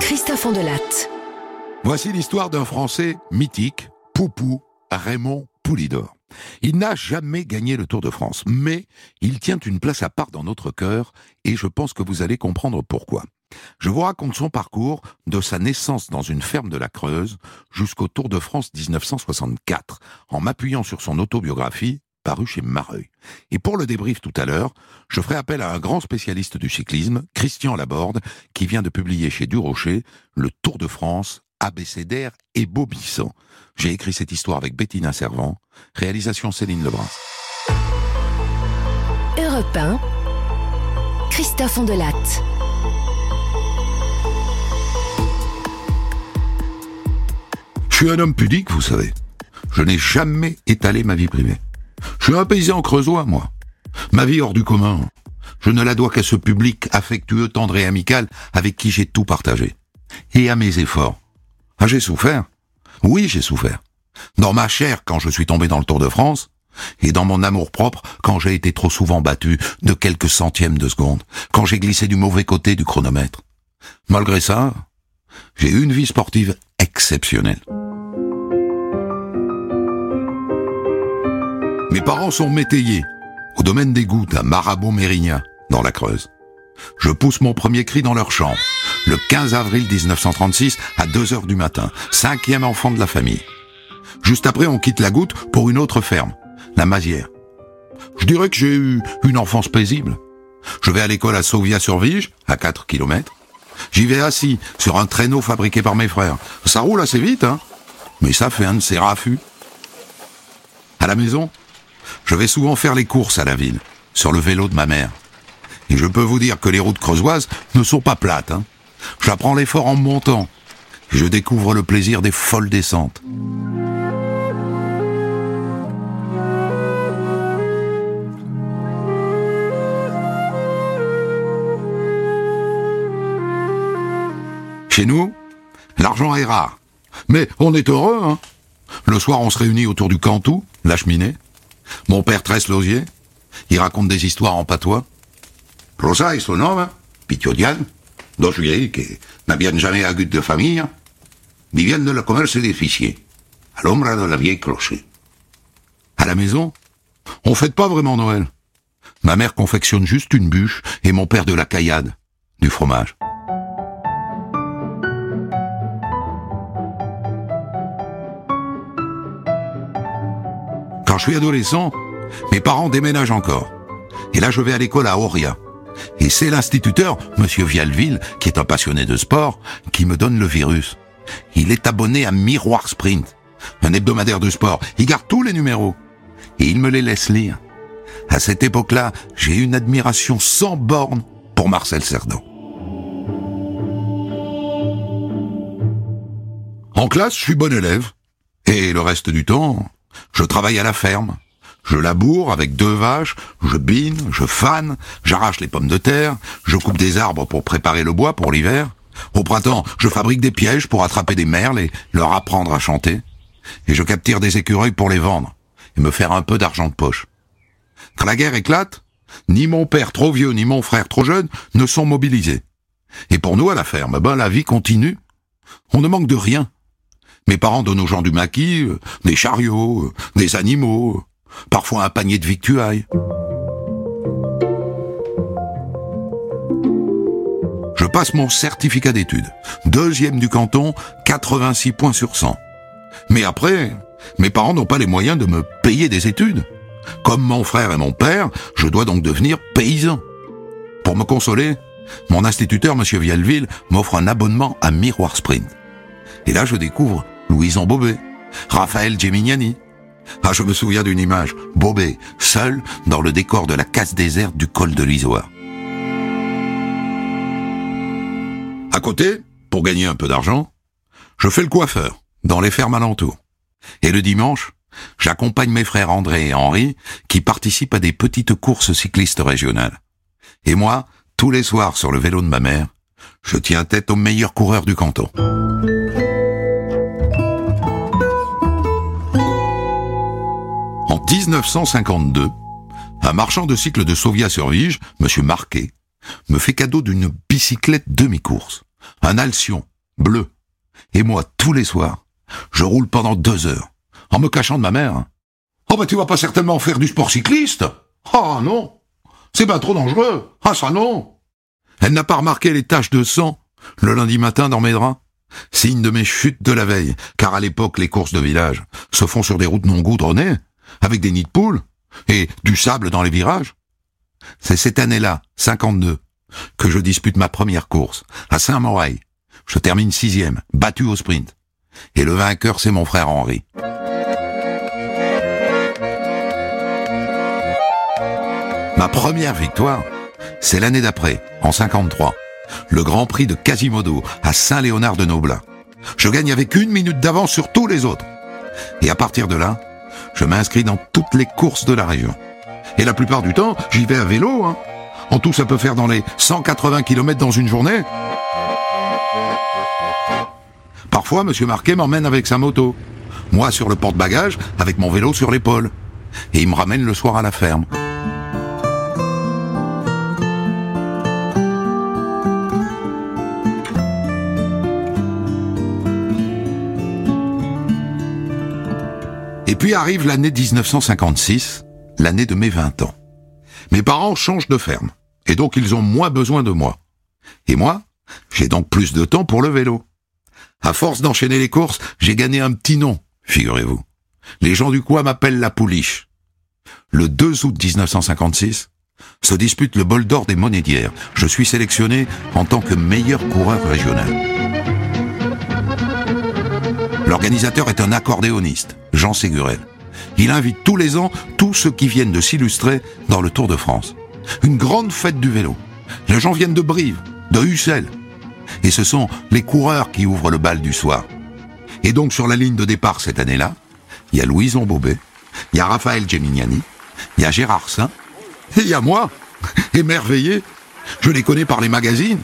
Christophe. Voici l'histoire d'un Français mythique, Poupou, Raymond Poulidor. Il n'a jamais gagné le Tour de France, mais il tient une place à part dans notre cœur et je pense que vous allez comprendre pourquoi. Je vous raconte son parcours de sa naissance dans une ferme de la Creuse jusqu'au Tour de France 1964 en m'appuyant sur son autobiographie paru chez Mareuil. Et pour le débrief tout à l'heure, je ferai appel à un grand spécialiste du cyclisme, Christian Laborde, qui vient de publier chez Durocher le Tour de France abécédaire et bobissant. J'ai écrit cette histoire avec Bettina Servant, réalisation Céline Lebrun. Europe 1, Christophe Ondelatte. Je suis un homme pudique, vous savez. Je n'ai jamais étalé ma vie privée. Je suis un paysan creusois, moi. Ma vie hors du commun. Je ne la dois qu'à ce public affectueux, tendre et amical avec qui j'ai tout partagé. Et à mes efforts. Ah, j'ai souffert. Oui, j'ai souffert. Dans ma chair quand je suis tombé dans le Tour de France, et dans mon amour propre quand j'ai été trop souvent battu de quelques centièmes de seconde, quand j'ai glissé du mauvais côté du chronomètre. Malgré ça, j'ai eu une vie sportive exceptionnelle. Mes parents sont métayers, au domaine des gouttes à Marabout-Mérignac, dans la Creuse. Je pousse mon premier cri dans leur chambre, le 15 avril 1936 à 2 heures du matin, cinquième enfant de la famille. Juste après, on quitte la goutte pour une autre ferme, la Mazière. Je dirais que j'ai eu une enfance paisible. Je vais à l'école à Sauvia-sur-Vige, à 4 kilomètres. J'y vais assis, sur un traîneau fabriqué par mes frères. Ça roule assez vite, hein Mais ça fait un de ces raffus. À la maison, je vais souvent faire les courses à la ville, sur le vélo de ma mère. Et je peux vous dire que les routes creusoises ne sont pas plates. Hein. J'apprends l'effort en montant. Je découvre le plaisir des folles descentes. Chez nous, l'argent est rare. Mais on est heureux, hein. Le soir, on se réunit autour du cantou, la cheminée. Mon père tresse l'osier. Il raconte des histoires en patois. Rosa et son homme, Pitiodian, dos qui n'avaient jamais eu de famille, vivaient de le commerce des fichiers, à l'ombre de la vieille clocher. À la maison, on fête pas vraiment Noël. Ma mère confectionne juste une bûche et mon père de la caillade, du fromage. Quand je suis adolescent, mes parents déménagent encore. Et là, je vais à l'école à Auria. Et c'est l'instituteur, monsieur Vialville, qui est un passionné de sport, qui me donne le virus. Il est abonné à Miroir Sprint, un hebdomadaire de sport. Il garde tous les numéros. Et il me les laisse lire. À cette époque-là, j'ai une admiration sans borne pour Marcel Cerdan. En classe, je suis bon élève. Et le reste du temps, je travaille à la ferme. Je laboure avec deux vaches, je bine, je fane, j'arrache les pommes de terre, je coupe des arbres pour préparer le bois pour l'hiver. Au printemps, je fabrique des pièges pour attraper des merles et leur apprendre à chanter. Et je capture des écureuils pour les vendre et me faire un peu d'argent de poche. Quand la guerre éclate, ni mon père trop vieux ni mon frère trop jeune ne sont mobilisés. Et pour nous à la ferme, ben la vie continue. On ne manque de rien. Mes parents donnent aux gens du maquis, euh, des chariots, euh, des animaux, parfois un panier de victuailles. Je passe mon certificat d'études. Deuxième du canton, 86 points sur 100. Mais après, mes parents n'ont pas les moyens de me payer des études. Comme mon frère et mon père, je dois donc devenir paysan. Pour me consoler, mon instituteur, M. Vialville, m'offre un abonnement à Miroir Sprint. Et là, je découvre Louison Bobet, Raphaël Gemignani. Ah, je me souviens d'une image, Bobet, seul dans le décor de la casse déserte du col de l'Isoire. À côté, pour gagner un peu d'argent, je fais le coiffeur dans les fermes alentours. Et le dimanche, j'accompagne mes frères André et Henri qui participent à des petites courses cyclistes régionales. Et moi, tous les soirs sur le vélo de ma mère, je tiens tête aux meilleurs coureurs du canton. 1952, un marchand de cycle de Sauvia-sur-Vige, M. Marquet, me fait cadeau d'une bicyclette demi-course, un Alcyon bleu. Et moi, tous les soirs, je roule pendant deux heures, en me cachant de ma mère. Oh bah tu vas pas certainement faire du sport cycliste Ah non C'est pas trop dangereux Ah ça non Elle n'a pas remarqué les taches de sang le lundi matin dans mes draps Signe de mes chutes de la veille, car à l'époque les courses de village se font sur des routes non goudronnées, avec des nids de poules, et du sable dans les virages. C'est cette année-là, 52, que je dispute ma première course, à Saint-Moreil. Je termine sixième, battu au sprint. Et le vainqueur, c'est mon frère Henri. Ma première victoire, c'est l'année d'après, en 53, le Grand Prix de Quasimodo à Saint-Léonard de Noblin. Je gagne avec une minute d'avance sur tous les autres. Et à partir de là, je m'inscris dans toutes les courses de la région. Et la plupart du temps, j'y vais à vélo. Hein. En tout, ça peut faire dans les 180 km dans une journée. Parfois, Monsieur Marquet m'emmène avec sa moto. Moi sur le porte-bagages, avec mon vélo sur l'épaule. Et il me ramène le soir à la ferme. Et puis arrive l'année 1956, l'année de mes 20 ans. Mes parents changent de ferme, et donc ils ont moins besoin de moi. Et moi, j'ai donc plus de temps pour le vélo. À force d'enchaîner les courses, j'ai gagné un petit nom, figurez-vous. Les gens du coin m'appellent la pouliche. Le 2 août 1956, se dispute le bol d'or des monédières. Je suis sélectionné en tant que meilleur coureur régional. L'organisateur est un accordéoniste, Jean Ségurel. Il invite tous les ans tous ceux qui viennent de s'illustrer dans le Tour de France. Une grande fête du vélo. Les gens viennent de Brive, de Hussel. Et ce sont les coureurs qui ouvrent le bal du soir. Et donc sur la ligne de départ cette année-là, il y a Louison Bobet, il y a Raphaël Gemignani, il y a Gérard Saint, et il y a moi, émerveillé. Je les connais par les magazines.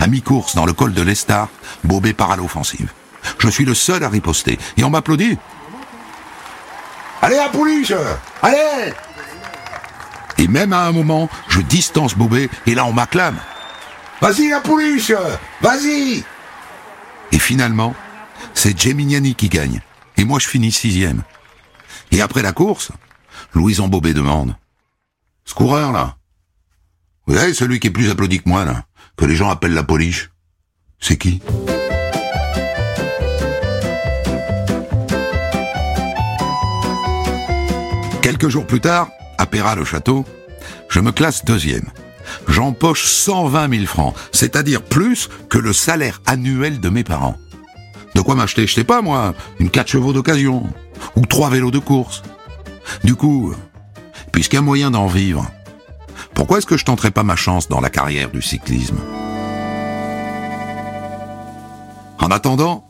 À mi-course dans le col de l'Estar, Bobet part à l'offensive. Je suis le seul à riposter. Et on m'applaudit. Allez, à pouliche Allez Et même à un moment, je distance Bobet et là on m'acclame. Vas-y, la pouliche Vas-y Et finalement, c'est Gemignani qui gagne. Et moi je finis sixième. Et après la course, Louison Bobet demande. Ce coureur là, vous savez celui qui est plus applaudi que moi là, que les gens appellent la pouliche, c'est qui? Quelques jours plus tard, à Péra-le-Château, je me classe deuxième. J'empoche 120 000 francs, c'est-à-dire plus que le salaire annuel de mes parents. De quoi m'acheter, je sais pas moi, une 4 chevaux d'occasion, ou trois vélos de course. Du coup, puisqu'il y a moyen d'en vivre, pourquoi est-ce que je tenterais pas ma chance dans la carrière du cyclisme? En attendant,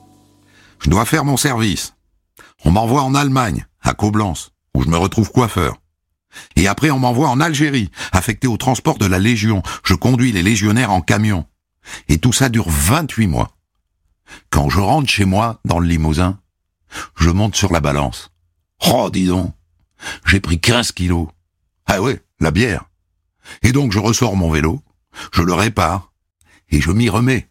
je dois faire mon service. On m'envoie en Allemagne, à Coblence où je me retrouve coiffeur. Et après, on m'envoie en Algérie, affecté au transport de la Légion. Je conduis les légionnaires en camion. Et tout ça dure 28 mois. Quand je rentre chez moi, dans le Limousin, je monte sur la balance. Oh, dis donc, j'ai pris 15 kilos. Ah ouais, la bière. Et donc je ressors mon vélo, je le répare, et je m'y remets.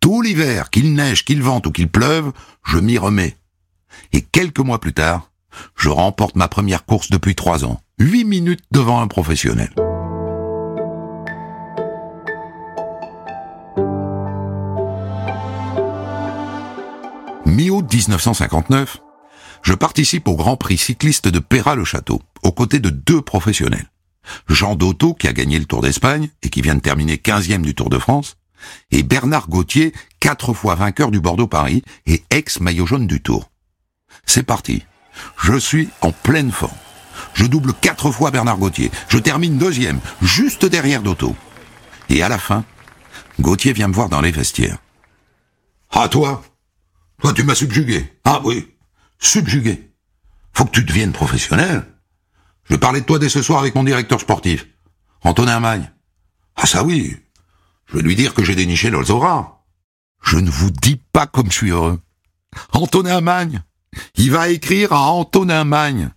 Tout l'hiver, qu'il neige, qu'il vente ou qu'il pleuve, je m'y remets. Et quelques mois plus tard, je remporte ma première course depuis trois ans. Huit minutes devant un professionnel. Mi-août 1959, je participe au Grand Prix cycliste de Péra-le-Château, aux côtés de deux professionnels. Jean Dotto, qui a gagné le Tour d'Espagne et qui vient de terminer 15e du Tour de France, et Bernard Gauthier, quatre fois vainqueur du Bordeaux-Paris et ex-maillot jaune du Tour. C'est parti. Je suis en pleine forme. Je double quatre fois Bernard Gauthier. Je termine deuxième, juste derrière Dotto. Et à la fin, Gauthier vient me voir dans les vestiaires. Ah toi? Toi tu m'as subjugué. Ah oui, subjugué. Faut que tu deviennes professionnel. Je parler de toi dès ce soir avec mon directeur sportif, Antonin Magne. Ah ça oui, je vais lui dire que j'ai déniché l'Olzora. Je ne vous dis pas comme je suis heureux. Antonin Magne, il va écrire à Antonin Magne.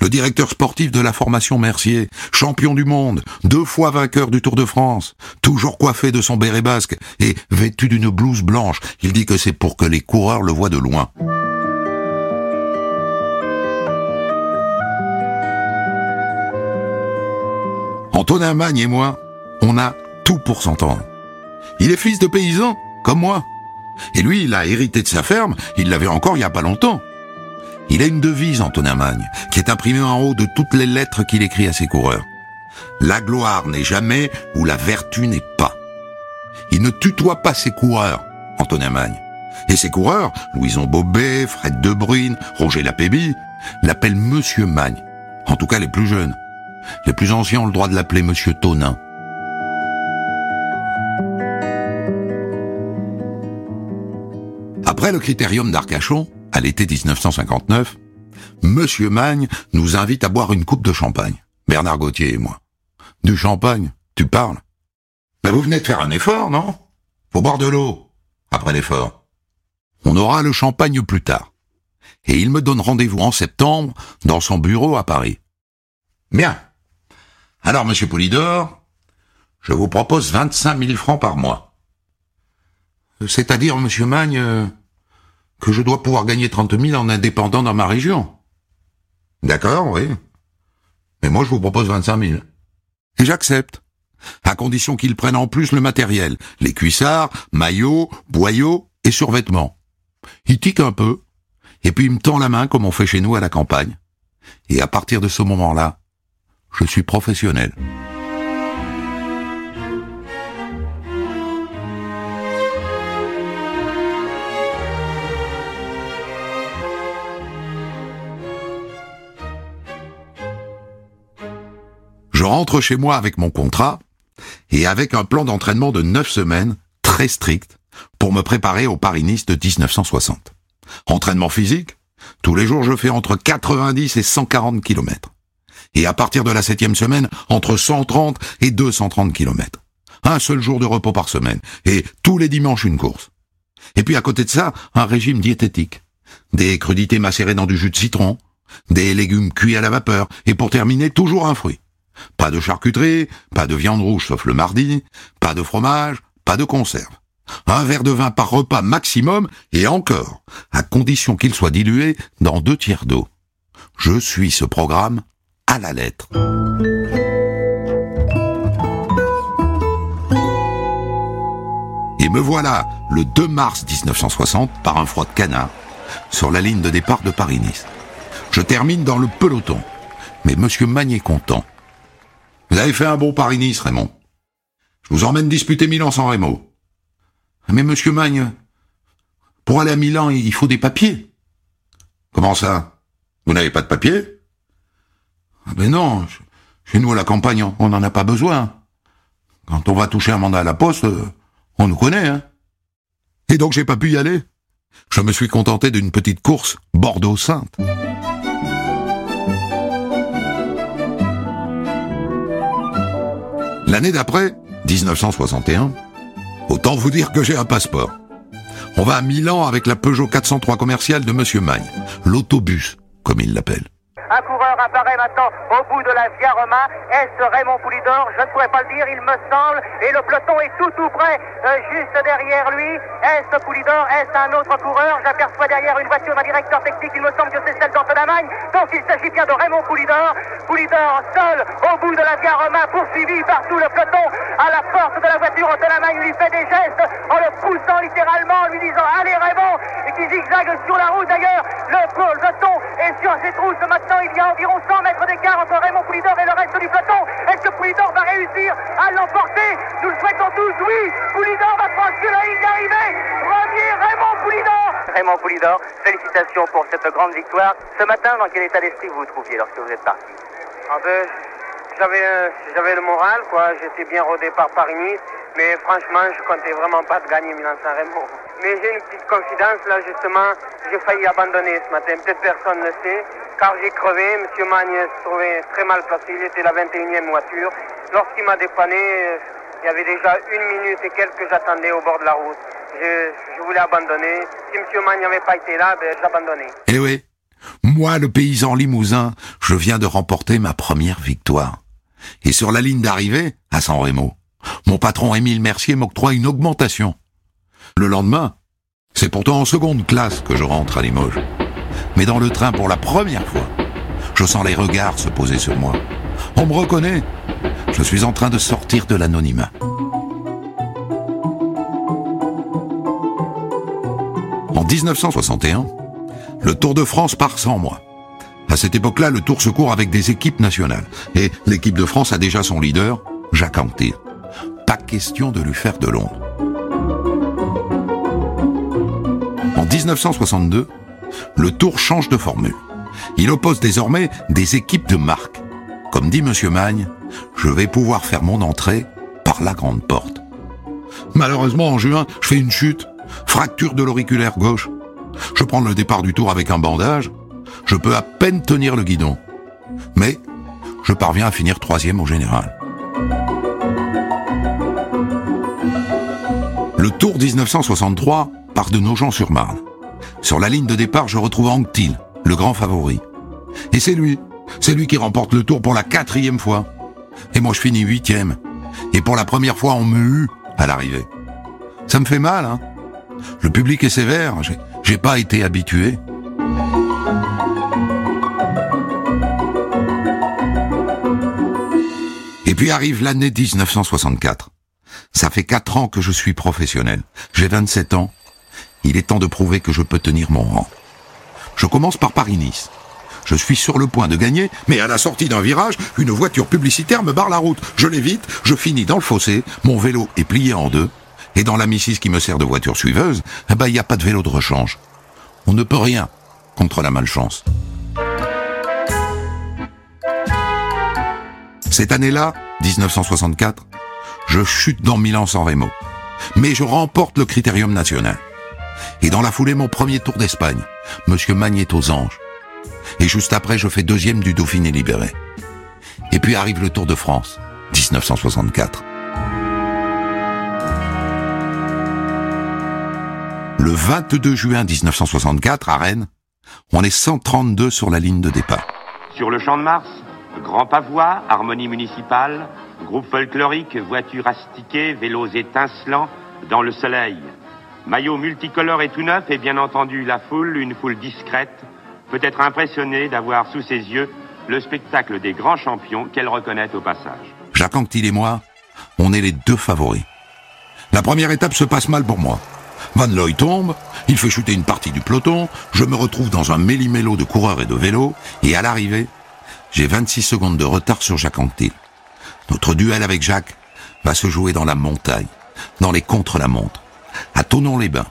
le directeur sportif de la formation Mercier, champion du monde, deux fois vainqueur du Tour de France, toujours coiffé de son béret basque et vêtu d'une blouse blanche. Il dit que c'est pour que les coureurs le voient de loin. Antonin Magne et moi, on a tout pour s'entendre. Il est fils de paysan, comme moi. Et lui, il a hérité de sa ferme, il l'avait encore il y a pas longtemps. Il a une devise, Antonin Magne, qui est imprimée en haut de toutes les lettres qu'il écrit à ses coureurs. La gloire n'est jamais où la vertu n'est pas. Il ne tutoie pas ses coureurs, Antonin Magne. Et ses coureurs, Louison Bobet, Fred De Bruyne, Roger Lapéby, l'appellent Monsieur Magne. En tout cas les plus jeunes. Les plus anciens ont le droit de l'appeler Monsieur Tonin. Après le critérium d'Arcachon, à l'été 1959, Monsieur Magne nous invite à boire une coupe de champagne. Bernard Gauthier et moi. Du champagne, tu parles? Ben vous venez de faire un effort, non? Faut boire de l'eau, après l'effort. On aura le champagne plus tard. Et il me donne rendez-vous en septembre dans son bureau à Paris. Bien. Alors, monsieur Poulidor, je vous propose 25 000 francs par mois. C'est-à-dire, monsieur Magne, euh, que je dois pouvoir gagner 30 000 en indépendant dans ma région. D'accord, oui. Mais moi, je vous propose 25 000. Et j'accepte. À condition qu'ils prennent en plus le matériel. Les cuissards, maillots, boyaux et survêtements. Il tique un peu. Et puis il me tend la main comme on fait chez nous à la campagne. Et à partir de ce moment-là, je suis professionnel. Je rentre chez moi avec mon contrat et avec un plan d'entraînement de 9 semaines très strict pour me préparer au Paris-Nice de 1960. Entraînement physique, tous les jours je fais entre 90 et 140 km. Et à partir de la septième semaine, entre 130 et 230 km. Un seul jour de repos par semaine. Et tous les dimanches une course. Et puis à côté de ça, un régime diététique. Des crudités macérées dans du jus de citron, des légumes cuits à la vapeur, et pour terminer, toujours un fruit. Pas de charcuterie, pas de viande rouge sauf le mardi, pas de fromage, pas de conserve. Un verre de vin par repas maximum, et encore, à condition qu'il soit dilué dans deux tiers d'eau. Je suis ce programme à la lettre. Et me voilà, le 2 mars 1960, par un froid de canard, sur la ligne de départ de Paris-Nice. Je termine dans le peloton. Mais Monsieur Magne est content. Vous avez fait un bon Paris-Nice, Raymond. Je vous emmène disputer Milan sans Raymond. Mais monsieur Magne, pour aller à Milan, il faut des papiers. Comment ça? Vous n'avez pas de papiers? Ah Ben non, chez nous à la campagne, on n'en a pas besoin. Quand on va toucher un mandat à la poste, on nous connaît, hein. Et donc j'ai pas pu y aller? Je me suis contenté d'une petite course Bordeaux-Sainte. L'année d'après, 1961, autant vous dire que j'ai un passeport. On va à Milan avec la Peugeot 403 commerciale de Monsieur Magne, l'autobus, comme il l'appelle. Un coureur apparaît maintenant au bout de la Via Roma. Est-ce Raymond Poulidor? Je ne pourrais pas le dire, il me semble. Et le peloton est tout tout près, euh, juste derrière lui. Est-ce Poulidor? Est-ce un autre coureur? J'aperçois derrière une voiture d'un directeur technique. Il me semble que c'est celle d'Antonin Donc il s'agit bien de Raymond Poulidor. Poulidor seul au bout de la Via Roma, poursuivi par tout le peloton. À la porte de la voiture, Antonin lui fait des gestes en le poussant littéralement, en lui disant Allez Raymond Et qui zigzague sur la route d'ailleurs. Le peloton est sur ses trousses maintenant il y a environ 100 mètres d'écart entre Raymond Poulidor et le reste du peloton. Est-ce que Poulidor va réussir à l'emporter? Nous le souhaitons tous, oui. Poulidor va franchir la ligne d'arrivée. Premier Raymond Poulidor. Raymond Poulidor, félicitations pour cette grande victoire. Ce matin, dans quel état d'esprit vous vous trouviez lorsque vous êtes parti? Ah ben, j'avais, j'avais le moral, quoi. J'étais bien rodé par Paris-Nice. Mais franchement, je comptais vraiment pas de gagner Milan-San Remo. Mais j'ai une petite confidence, là, justement. J'ai failli abandonner ce matin. Peut-être personne ne le sait. Car j'ai crevé. Monsieur Magne se trouvait très mal placé. Il était la 21e voiture. Lorsqu'il m'a dépanné, euh, il y avait déjà une minute et quelques que j'attendais au bord de la route. Je, voulais abandonner. Si Monsieur Magne n'avait pas été là, ben, j'abandonnais. Eh oui. Moi, le paysan limousin, je viens de remporter ma première victoire. Et sur la ligne d'arrivée, à San Remo, mon patron Émile Mercier m'octroie une augmentation. Le lendemain, c'est pourtant en seconde classe que je rentre à Limoges. Mais dans le train pour la première fois, je sens les regards se poser sur moi. On me reconnaît. Je suis en train de sortir de l'anonymat. En 1961, le Tour de France part sans moi. À cette époque-là, le Tour se court avec des équipes nationales. Et l'équipe de France a déjà son leader, Jacques Anquetil. Pas question de lui faire de l'ombre. En 1962, le Tour change de formule. Il oppose désormais des équipes de marque. Comme dit Monsieur Magne, je vais pouvoir faire mon entrée par la grande porte. Malheureusement, en juin, je fais une chute, fracture de l'auriculaire gauche. Je prends le départ du tour avec un bandage. Je peux à peine tenir le guidon. Mais je parviens à finir troisième au général. Le Tour 1963 part de Nogent-sur-Marne. Sur la ligne de départ, je retrouve Anctil, le grand favori. Et c'est lui, c'est lui qui remporte le Tour pour la quatrième fois. Et moi je finis huitième. Et pour la première fois, on me eut à l'arrivée. Ça me fait mal, hein Le public est sévère, j'ai pas été habitué. Et puis arrive l'année 1964. Ça fait quatre ans que je suis professionnel. J'ai 27 ans. Il est temps de prouver que je peux tenir mon rang. Je commence par Paris-Nice. Je suis sur le point de gagner, mais à la sortie d'un virage, une voiture publicitaire me barre la route. Je l'évite, je finis dans le fossé, mon vélo est plié en deux, et dans la Missis qui me sert de voiture suiveuse, eh ben, il n'y a pas de vélo de rechange. On ne peut rien contre la malchance. Cette année-là, 1964, je chute dans Milan-San Remo. Mais je remporte le critérium national. Et dans la foulée, mon premier tour d'Espagne, Monsieur Magnet aux Anges. Et juste après, je fais deuxième du Dauphiné libéré. Et puis arrive le Tour de France, 1964. Le 22 juin 1964, à Rennes, on est 132 sur la ligne de départ. Sur le champ de Mars, Grand Pavois, harmonie municipale, groupe folklorique, voitures astiquées, vélos étincelants, dans le soleil. Maillot multicolore et tout neuf, et bien entendu la foule, une foule discrète, peut être impressionnée d'avoir sous ses yeux le spectacle des grands champions qu'elle reconnaît au passage. Jacques Anquetil et moi, on est les deux favoris. La première étape se passe mal pour moi. Van Looy tombe, il fait chuter une partie du peloton, je me retrouve dans un méli-mélo de coureurs et de vélos, et à l'arrivée, j'ai 26 secondes de retard sur Jacques Anquetil. Notre duel avec Jacques va se jouer dans la montagne, dans les contre-la-montre, à Tonon-les-Bains.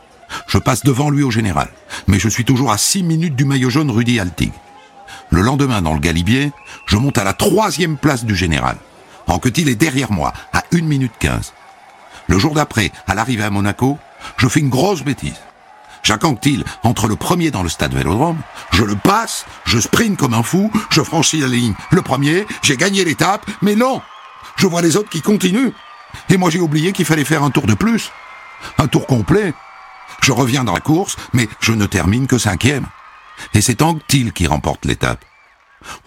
Je passe devant lui au général, mais je suis toujours à 6 minutes du maillot jaune Rudy Altig. Le lendemain, dans le Galibier, je monte à la troisième place du général. Anquetil est derrière moi, à 1 minute 15. Le jour d'après, à l'arrivée à Monaco, je fais une grosse bêtise. Jacques Anquetil entre le premier dans le stade Vélodrome, je le passe, je sprint comme un fou, je franchis la ligne. Le premier, j'ai gagné l'étape, mais non Je vois les autres qui continuent. Et moi j'ai oublié qu'il fallait faire un tour de plus. Un tour complet. Je reviens dans la course, mais je ne termine que cinquième. Et c'est Anquetil qui remporte l'étape.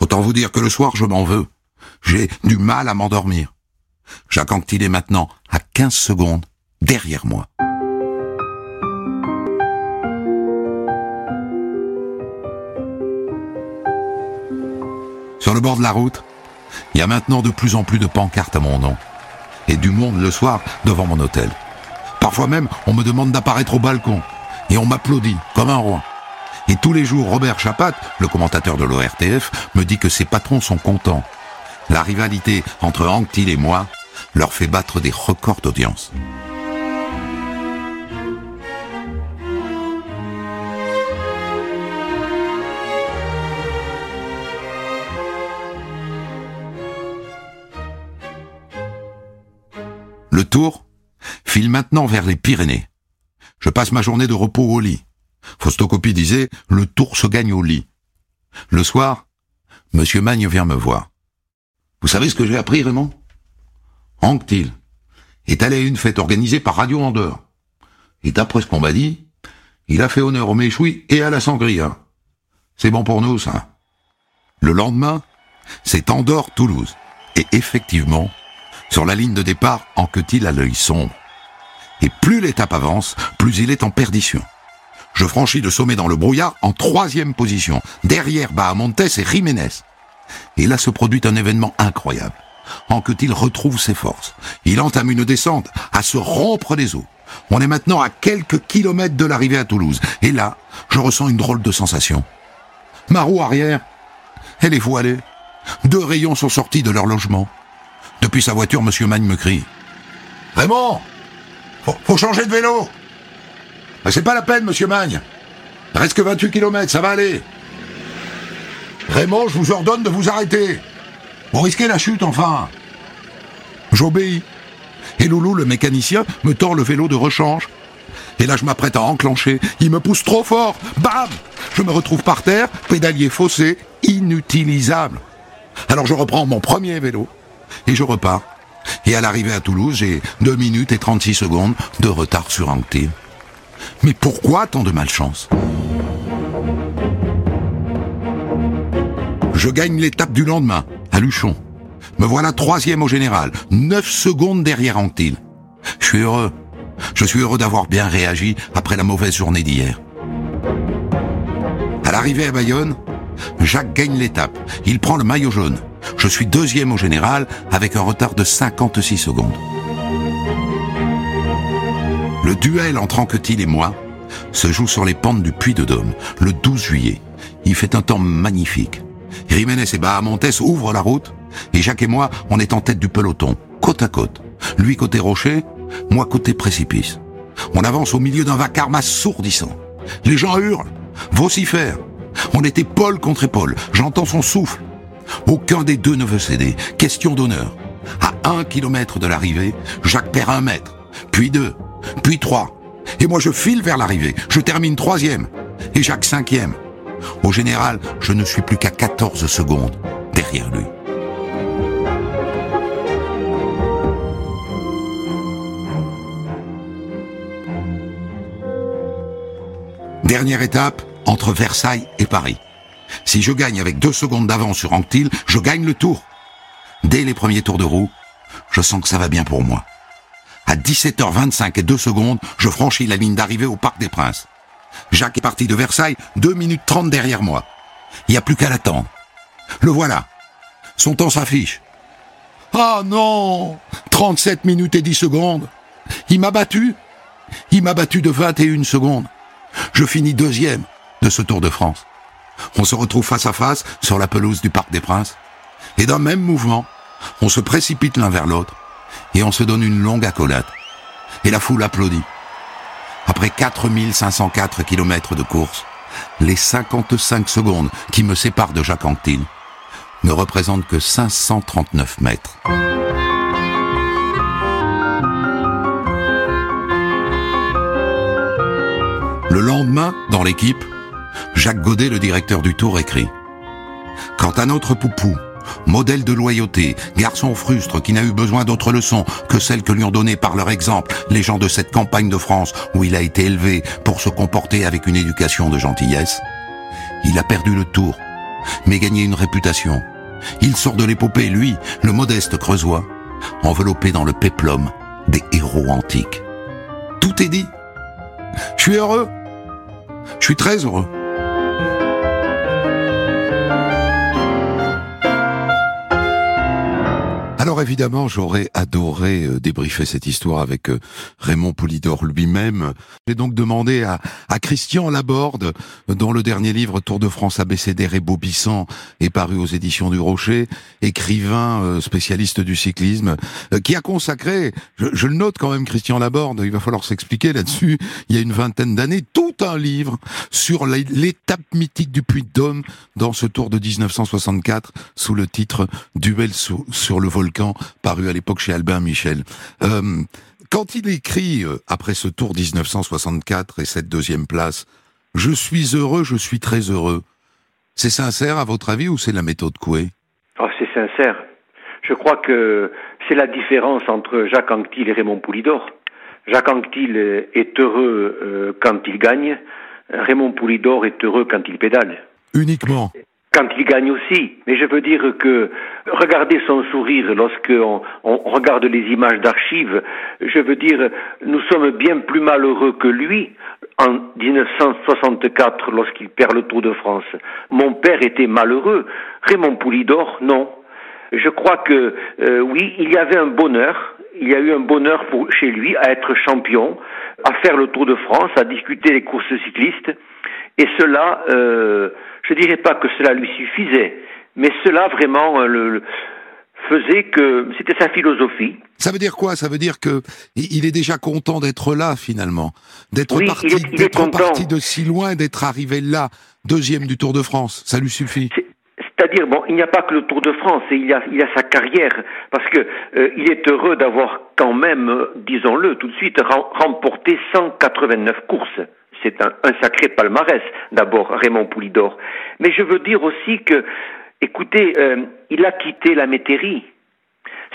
Autant vous dire que le soir, je m'en veux. J'ai du mal à m'endormir. Jacques Anquetil est maintenant à 15 secondes derrière moi. Sur le bord de la route, il y a maintenant de plus en plus de pancartes à mon nom. Et du monde le soir devant mon hôtel. Parfois même, on me demande d'apparaître au balcon. Et on m'applaudit comme un roi. Et tous les jours, Robert Chapat, le commentateur de l'ORTF, me dit que ses patrons sont contents. La rivalité entre Anctil et moi leur fait battre des records d'audience. Le tour file maintenant vers les Pyrénées. Je passe ma journée de repos au lit. Faustocopie disait, le tour se gagne au lit. Le soir, Monsieur Magne vient me voir. Vous savez ce que j'ai appris, Raymond? Anctil est allé à une fête organisée par Radio Andorre. Et d'après ce qu'on m'a dit, il a fait honneur au méchoui et à la sangria. c'est bon pour nous, ça. Le lendemain, c'est Andorre-Toulouse. Et effectivement, sur la ligne de départ, Anquetil a l'œil sombre. Et plus l'étape avance, plus il est en perdition. Je franchis le sommet dans le brouillard en troisième position, derrière Bahamontes et Jiménez. Et là se produit un événement incroyable. Anquetil retrouve ses forces. Il entame une descente à se rompre les os. On est maintenant à quelques kilomètres de l'arrivée à Toulouse. Et là, je ressens une drôle de sensation. Ma roue arrière, elle est voilée. Deux rayons sont sortis de leur logement. Depuis sa voiture, Monsieur Magne me crie. Raymond faut, changer de vélo C'est pas la peine, Monsieur Magne. Reste que 28 km, ça va aller. Raymond, je vous ordonne de vous arrêter. Vous risquez la chute, enfin. J'obéis. Et Loulou, le mécanicien, me tord le vélo de rechange. Et là, je m'apprête à enclencher. Il me pousse trop fort. Bam Je me retrouve par terre, pédalier faussé, inutilisable. Alors je reprends mon premier vélo et je repars. Et à l'arrivée à Toulouse, j'ai 2 minutes et 36 secondes de retard sur Anctil. Mais pourquoi tant de malchance? Je gagne l'étape du lendemain, à Luchon. Me voilà troisième au général, 9 secondes derrière Anctil. Je suis heureux. Je suis heureux d'avoir bien réagi après la mauvaise journée d'hier. À l'arrivée à Bayonne, Jacques gagne l'étape. Il prend le maillot jaune. Je suis deuxième au général avec un retard de 56 secondes. Le duel entre Anquetil et moi se joue sur les pentes du Puy de Dôme, le 12 juillet. Il fait un temps magnifique. Jiménez et Bahamontes ouvrent la route, et Jacques et moi, on est en tête du peloton, côte à côte. Lui côté rocher, moi côté précipice. On avance au milieu d'un vacarme assourdissant. Les gens hurlent, vocifèrent. On était Paul contre épaule. J'entends son souffle. Aucun des deux ne veut céder. Question d'honneur. À un kilomètre de l'arrivée, Jacques perd un mètre, puis deux, puis trois. Et moi je file vers l'arrivée. Je termine troisième. Et Jacques cinquième. Au général, je ne suis plus qu'à 14 secondes derrière lui. Dernière étape, entre Versailles et Paris. Si je gagne avec deux secondes d'avance sur Anctil, je gagne le tour. Dès les premiers tours de roue, je sens que ça va bien pour moi. À 17h25 et 2 secondes, je franchis la ligne d'arrivée au Parc des Princes. Jacques est parti de Versailles, 2 minutes 30 derrière moi. Il n'y a plus qu'à l'attendre. Le voilà. Son temps s'affiche. Ah non 37 minutes et 10 secondes. Il m'a battu. Il m'a battu de 21 secondes. Je finis deuxième de ce Tour de France. On se retrouve face à face sur la pelouse du Parc des Princes. Et d'un même mouvement, on se précipite l'un vers l'autre et on se donne une longue accolade. Et la foule applaudit. Après 4504 kilomètres de course, les 55 secondes qui me séparent de Jacques Anquetil ne représentent que 539 mètres. Le lendemain, dans l'équipe, Jacques Godet, le directeur du Tour, écrit Quant à notre poupou, modèle de loyauté, garçon frustre qui n'a eu besoin d'autre leçons que celles que lui ont données par leur exemple les gens de cette campagne de France où il a été élevé pour se comporter avec une éducation de gentillesse, il a perdu le tour, mais gagné une réputation. Il sort de l'épopée, lui, le modeste creusois, enveloppé dans le péplum des héros antiques. Tout est dit. Je suis heureux. Je suis très heureux. Évidemment, j'aurais adoré euh, débriefer cette histoire avec euh, Raymond Poulidor lui-même. J'ai donc demandé à, à Christian Laborde, dont le dernier livre Tour de France abécédaire et est paru aux éditions du Rocher, écrivain euh, spécialiste du cyclisme, qui a consacré, je, je, le note quand même Christian Laborde, il va falloir s'expliquer là-dessus, il y a une vingtaine d'années, tout un livre sur l'étape mythique du Puy-de-Dôme dans ce Tour de 1964 sous le titre Duel sur, sur le volcan paru à l'époque chez Albin Michel. Euh, quand il écrit, euh, après ce tour 1964 et cette deuxième place, Je suis heureux, je suis très heureux, c'est sincère à votre avis ou c'est la méthode Coué? Oh, C'est sincère. Je crois que c'est la différence entre Jacques Anquetil et Raymond Poulidor. Jacques Anquetil est heureux euh, quand il gagne, Raymond Poulidor est heureux quand il pédale. Uniquement quand il gagne aussi. Mais je veux dire que regardez son sourire lorsqu'on on regarde les images d'archives. Je veux dire, nous sommes bien plus malheureux que lui en 1964 lorsqu'il perd le Tour de France. Mon père était malheureux. Raymond Poulidor, non. Je crois que euh, oui, il y avait un bonheur. Il y a eu un bonheur pour, chez lui à être champion, à faire le Tour de France, à discuter les courses cyclistes. Et cela, euh, je dirais pas que cela lui suffisait, mais cela vraiment euh, le, faisait que c'était sa philosophie. Ça veut dire quoi? Ça veut dire que il est déjà content d'être là finalement, d'être parti, d'être parti de si loin, d'être arrivé là, deuxième du Tour de France. Ça lui suffit? C'est-à-dire, bon, il n'y a pas que le Tour de France, a, il y a sa carrière, parce que euh, il est heureux d'avoir quand même, euh, disons-le tout de suite, remporté 189 courses c'est un, sacré palmarès, d'abord, Raymond Poulidor. Mais je veux dire aussi que, écoutez, euh, il a quitté la métairie.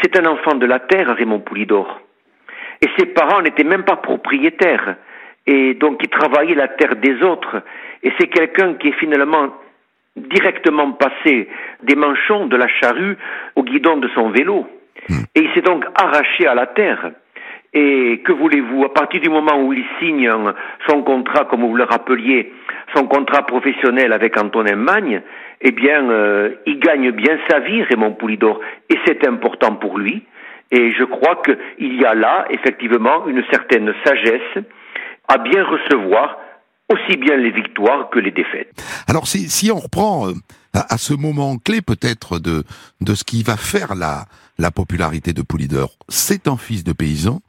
C'est un enfant de la terre, Raymond Poulidor. Et ses parents n'étaient même pas propriétaires. Et donc, il travaillait la terre des autres. Et c'est quelqu'un qui est finalement directement passé des manchons de la charrue au guidon de son vélo. Hmm. Et il s'est donc arraché à la terre. Et que voulez-vous À partir du moment où il signe son contrat, comme vous le rappeliez, son contrat professionnel avec Antonin Magne, eh bien, euh, il gagne bien sa vie, Raymond Poulidor, et c'est important pour lui. Et je crois qu'il y a là, effectivement, une certaine sagesse à bien recevoir aussi bien les victoires que les défaites. Alors, si, si on reprend euh, à, ce moment clé, peut-être, de, de ce qui va faire la, la popularité de Poulidor, c'est un fils de paysan,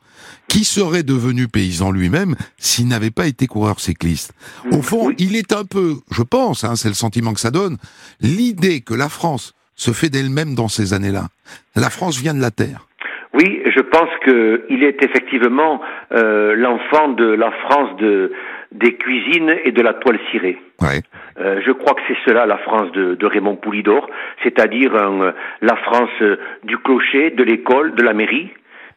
qui serait devenu paysan lui-même s'il n'avait pas été coureur cycliste Au fond, il est un peu, je pense, hein, c'est le sentiment que ça donne, l'idée que la France se fait d'elle-même dans ces années-là. La France vient de la terre. Oui, je pense qu'il est effectivement euh, l'enfant de la France de, des cuisines et de la toile cirée. Euh, je crois que c'est cela la France de, Raymond Poulidor, c'est-à-dire la France du clocher, de l'école, de la mairie,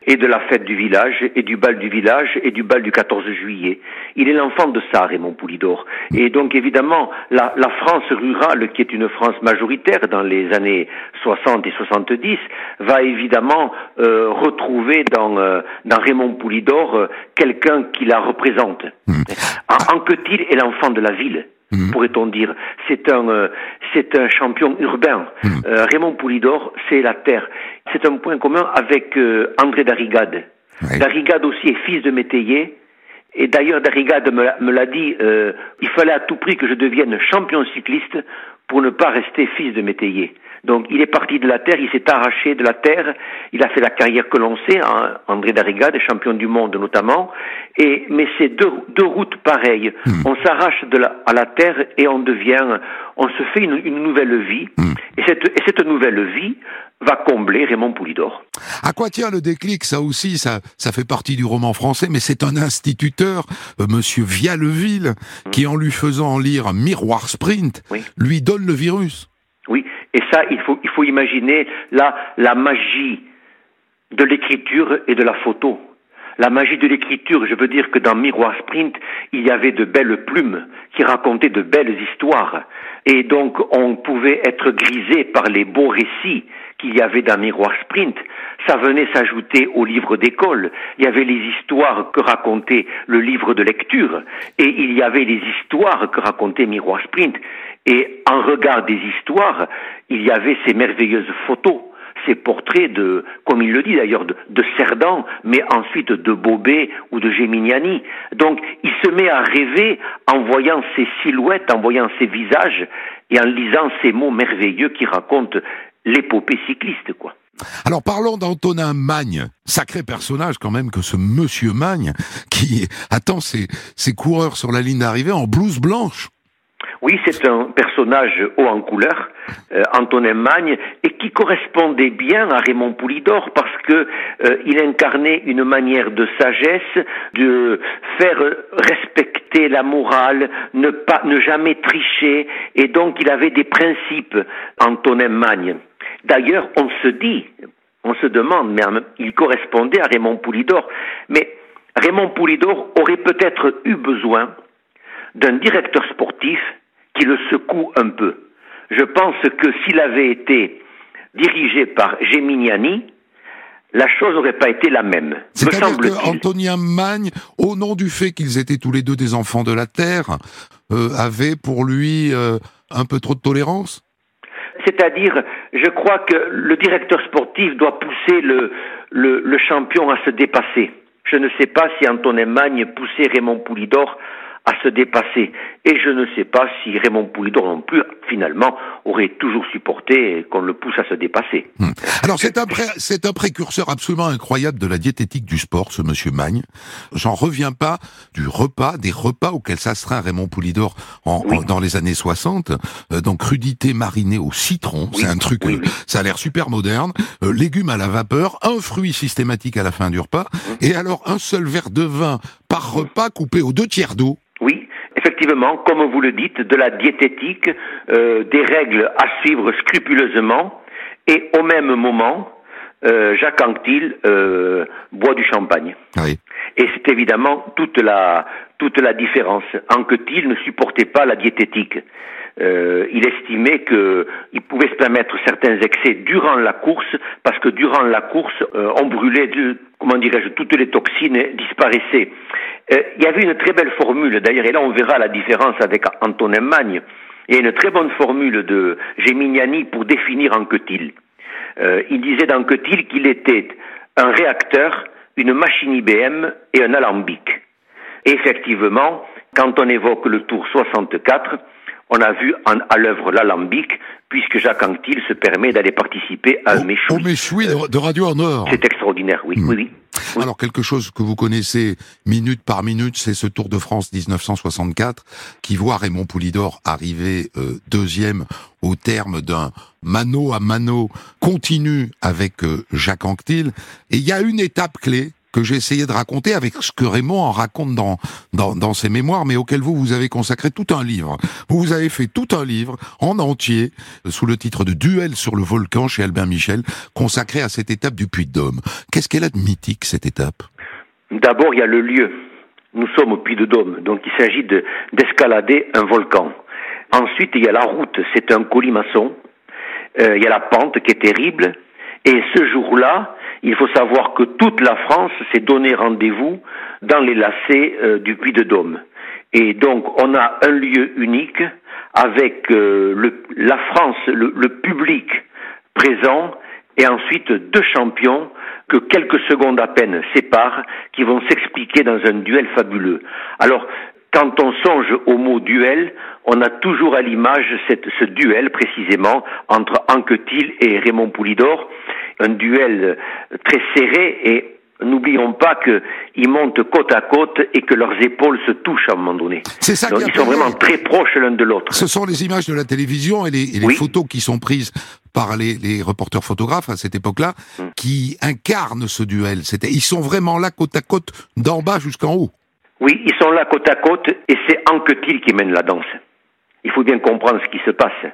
et de la fête du village, et du bal du village, et du bal du 14 juillet. Il est l'enfant de ça, Raymond Poulidor. Et donc, évidemment, la, la, France rurale, qui est une France majoritaire dans les années 60 et 70, va évidemment euh, retrouver dans, euh, dans Raymond Poulidor euh, quelqu'un qui la représente. Mmh. En, en que il est l'enfant de la ville. Mmh. pourrait-on dire? C'est un, euh, c'est un champion urbain. Mmh. Euh, Raymond Poulidor, c'est la terre. C'est un point commun avec euh, André Darrigade. Darrigade aussi est fils de métayer. Et d'ailleurs, Darrigade me l'a dit, il fallait à tout prix que je devienne champion cycliste pour ne pas rester fils de métayer. Donc il est parti de la terre, il s'est arraché de la terre, il a fait la carrière que l'on sait, hein, André Darrigade, champion du monde notamment, et, mais c'est deux, deux routes pareilles. Hmm. On s'arrache de la, à la terre et on devient, on se fait une, une nouvelle vie, hmm. et, cette, et cette nouvelle vie va combler Raymond Poulidor. À quoi tient le déclic? Ça aussi, ça, ça fait partie du roman français, mais c'est un instituteur, euh, Monsieur Vialleville, hmm. qui en lui faisant lire Miroir Sprint, lui donne le virus. Oui, et ça, il faut, imaginer là la magie de l'écriture et de la photo. La magie de l'écriture, je veux dire que dans Miroir Sprint, il y avait de belles plumes qui racontaient de belles histoires. Et donc, on pouvait être grisé par les beaux récits qu'il y avait dans Miroir Sprint. Ça venait s'ajouter au livre d'école. Il y avait les histoires que racontait le livre de lecture. Et il y avait les histoires que racontait Miroir Sprint. Et en regard des histoires, il y avait ces merveilleuses photos, ces portraits de, comme il le dit d'ailleurs, de, de Cerdan, mais ensuite de Bobet ou de Geminiani. Donc il se met à rêver en voyant ces silhouettes, en voyant ces visages et en lisant ces mots merveilleux qui racontent l'épopée cycliste, quoi. Alors parlons d'Antonin Magne, sacré personnage quand même que ce monsieur Magne qui attend ses, ses coureurs sur la ligne d'arrivée en blouse blanche. Oui, c'est un personnage haut en couleur, euh, Antonin Magne, et qui correspondait bien à Raymond Poulidor parce que euh, il incarnait une manière de sagesse, de faire respecter la morale, ne pas, ne jamais tricher, et donc il avait des principes, Antonin Magne. D'ailleurs, on se dit, on se demande, mais il correspondait à Raymond Poulidor, mais Raymond Poulidor aurait peut-être eu besoin d'un directeur sportif qui le secoue un peu. Je pense que s'il avait été dirigé par Geminiani, la chose n'aurait pas été la même. C'est-à-dire que Antonien Magne, au nom du fait qu'ils étaient tous les deux des enfants de la Terre, euh, avait pour lui euh, un peu trop de tolérance? C'est-à-dire, je crois que le directeur sportif doit pousser le, le, le, champion à se dépasser. Je ne sais pas si Antonin Magne poussait Raymond Poulidor à se dépasser. Et je ne sais pas si Raymond Poulidor non plus, finalement, aurait toujours supporté qu'on le pousse à se dépasser. Hmm. Alors c'est un, c'est un précurseur absolument incroyable de la diététique du sport, ce monsieur Magne. J'en reviens pas du repas, des repas auxquels s'astreint Raymond Poulidor en, dans les années 60. Euh, donc crudité marinée au citron, c'est un truc, euh, ça a l'air super moderne. Euh, légumes à la vapeur, un fruit systématique à la fin du repas, et alors un seul verre de vin par repas coupé aux deux tiers d'eau. Oui, effectivement, comme vous le dites, de la diététique, euh, des règles à suivre scrupuleusement, et au même moment, euh, Jacques Anquetil euh, boit du champagne. Oui. Et c'est évidemment toute la, toute la différence. Anquetil ne supportait pas la diététique. Euh, il estimait qu'il pouvait se permettre certains excès durant la course, parce que durant la course, euh, on brûlait, de, comment dirais-je, toutes les toxines disparaissaient. Euh, il y avait une très belle formule, d'ailleurs, et là on verra la différence avec Antonin Magne. Il y a une très bonne formule de Geminiani pour définir Anquetil. Euh, il disait d'Anquetil qu'il était un réacteur, une machine IBM et un alambic. Effectivement, quand on évoque le tour 64, on a vu en, à l'œuvre l'alambic, puisque Jacques Anquetil se permet d'aller participer à un méchoui. Au méchoui de, Radio en Nord. C'est extraordinaire, oui, oui, oui. Alors quelque chose que vous connaissez minute par minute, c'est ce Tour de France 1964 qui voit Raymond Poulidor arriver euh, deuxième au terme d'un mano à mano continu avec euh, Jacques Anquetil. Et il y a une étape clé que j'ai essayé de raconter avec ce que Raymond en raconte dans, ses mémoires, mais auquel vous, vous avez consacré tout un livre. Vous, vous avez fait tout un livre en entier, sous le titre de Duel sur le volcan chez Albert Michel, consacré à cette étape du Puy de Dôme. Qu'est-ce qu'elle a de mythique, cette étape? D'abord, il y a le lieu. Nous sommes au Puy de Dôme, donc il s'agit d'escalader un volcan. Ensuite, il y a la route, c'est un colimaçon. Euh, il y a la pente qui est terrible. Et ce jour-là, il faut savoir que toute la France s'est donné rendez-vous dans les lacets euh, du Puy de Dôme. Et donc, on a un lieu unique avec euh, la France, le, le, public présent, et ensuite deux champions que quelques secondes à peine séparent, qui vont s'expliquer dans un duel fabuleux. Alors, quand on songe au mot duel, on a toujours à l'image ce duel précisément entre Anquetil et Raymond Poulidor, un duel très serré et n'oublions pas qu'ils montent côte à côte et que leurs épaules se touchent à un moment donné. C'est ça. ils sont vraiment très proches l'un de l'autre. Ce sont les images de la télévision et les, photos qui sont prises par les, reporters photographes à cette époque-là, hmm. qui incarnent ce duel. ils sont vraiment là côte à côte, d'en bas jusqu'en haut. Oui, ils sont là côte à côte et c'est Anquetil qui mène la danse. Il faut bien comprendre ce qui se passe.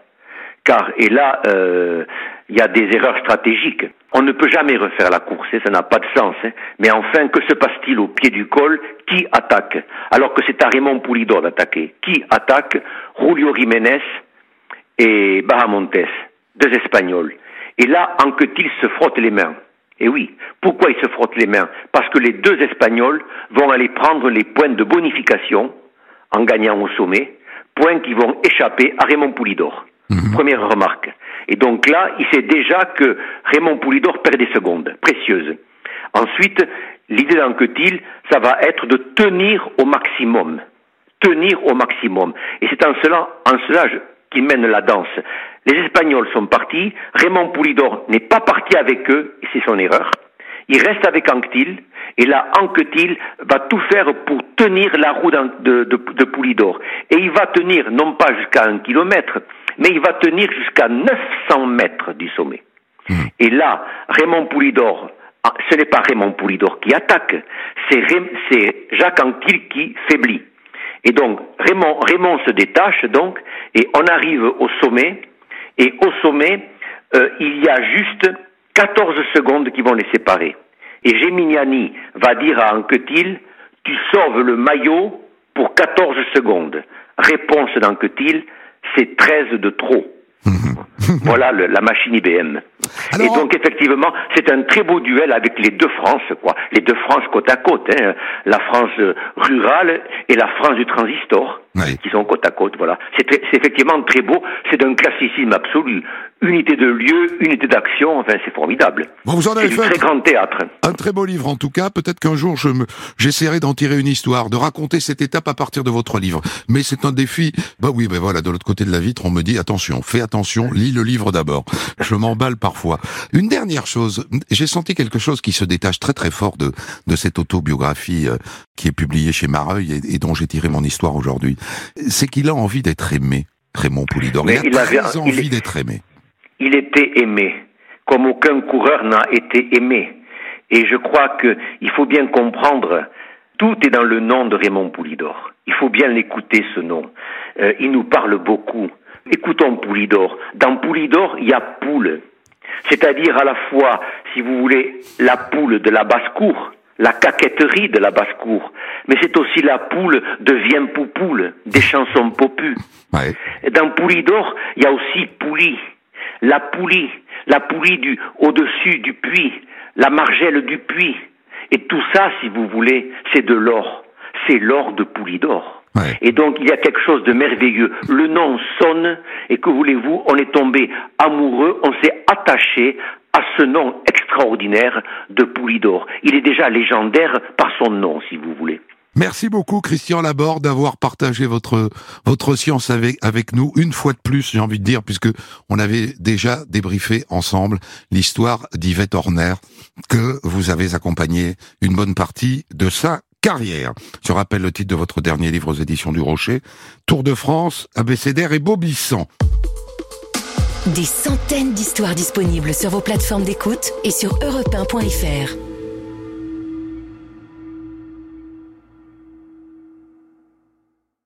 Car, et là, euh, il y a des erreurs stratégiques. On ne peut jamais refaire la course, hein, ça n'a pas de sens. Hein. Mais enfin, que se passe-t-il au pied du col? Qui attaque? Alors que c'est à Raymond Poulidor d'attaquer. Qui attaque? Julio Jiménez et Bahamontes, deux Espagnols. Et là, Anquetil se frotte les mains? Et oui, pourquoi ils se frottent les mains? Parce que les deux Espagnols vont aller prendre les points de bonification en gagnant au sommet, points qui vont échapper à Raymond Poulidor. Mhm. Première remarque. Et donc là, il sait déjà que Raymond Poulidor perd des secondes précieuses. Ensuite, l'idée d'Anquetil, ça va être de tenir au maximum. Tenir au maximum. Et c'est en cela, en cela qu'il mène la danse. Les Espagnols sont partis, Raymond Poulidor n'est pas parti avec eux, c'est son erreur. Il reste avec Anquetil, et là, Anquetil va tout faire pour tenir la roue de, de, Poulidor. Et il va tenir, non pas jusqu'à un kilomètre, mais il va tenir jusqu'à 900 mètres du sommet. Hmm. Et là, Raymond Poulidor, ah, ce n'est pas Raymond Poulidor qui attaque, c'est Jacques Anquetil qui faiblit. Et donc, Raymond, Raymond se détache donc, et on arrive au sommet, et au sommet, euh, il y a juste 14 secondes qui vont les séparer. Et Geminiani va dire à Anquetil, tu sauves le maillot pour 14 secondes. Réponse d'Anquetil, c'est 13 de trop. voilà la machine IBM. et donc effectivement, c'est un très beau duel avec les deux France, quoi. Les deux France côte à côte, hein. la France rurale et la France du transistor, qui sont côte à côte. Voilà. C'est effectivement très beau. C'est d'un classicisme absolu unité de lieu, unité d'action, enfin c'est formidable. Bon, vous en avez fait un très grand théâtre. Un très beau livre en tout cas, peut-être qu'un jour je me, j'essaierai d'en tirer une histoire, de raconter cette étape à partir de votre livre. Mais c'est un défi, bah oui, ben voilà, de l'autre côté de la vitre, on me dit attention, fais attention, lis le livre d'abord. Je m'emballe parfois. Une dernière chose, j'ai senti quelque chose qui se détache très très fort de, de cette autobiographie euh, qui est publiée chez Mareuil et, et dont j'ai tiré mon histoire aujourd'hui. C'est qu'il a envie d'être aimé. Raymond Poulidor. il a très envie d'être aimé il était aimé, comme aucun coureur n'a été aimé. Et je crois qu'il faut bien comprendre, tout est dans le nom de Raymond Poulidor. Il faut bien l'écouter, ce nom. Euh, il nous parle beaucoup. Écoutons Poulidor. Dans Poulidor, il y a poule. C'est-à-dire à la fois, si vous voulez, la poule de la basse-cour, la caquetterie de la basse-cour, mais c'est aussi la poule de Viens Poupoule, des chansons popus. Dans Poulidor, il y a aussi Pouli la poulie, la poulie du au-dessus du puits, la margelle du puits. Et tout ça, si vous voulez, c'est de l'or. C'est l'or de Poulidor. Et donc il y a quelque chose de merveilleux. Le nom sonne et que voulez-vous, on est tombé amoureux, on s'est attaché à ce nom extraordinaire de Poulidor. Il est déjà légendaire par son nom, si vous voulez. Merci beaucoup Christian Laborde d'avoir partagé votre votre science avec avec nous une fois de plus, j'ai envie de dire puisque on avait déjà débriefé ensemble l'histoire d'Yvette Horner que vous avez accompagné une bonne partie de sa carrière. Je rappelle le titre de votre dernier livre aux éditions du Rocher, Tour de France, abécédaire et Bobissant. Des centaines d'histoires disponibles sur vos plateformes d'écoute et sur europe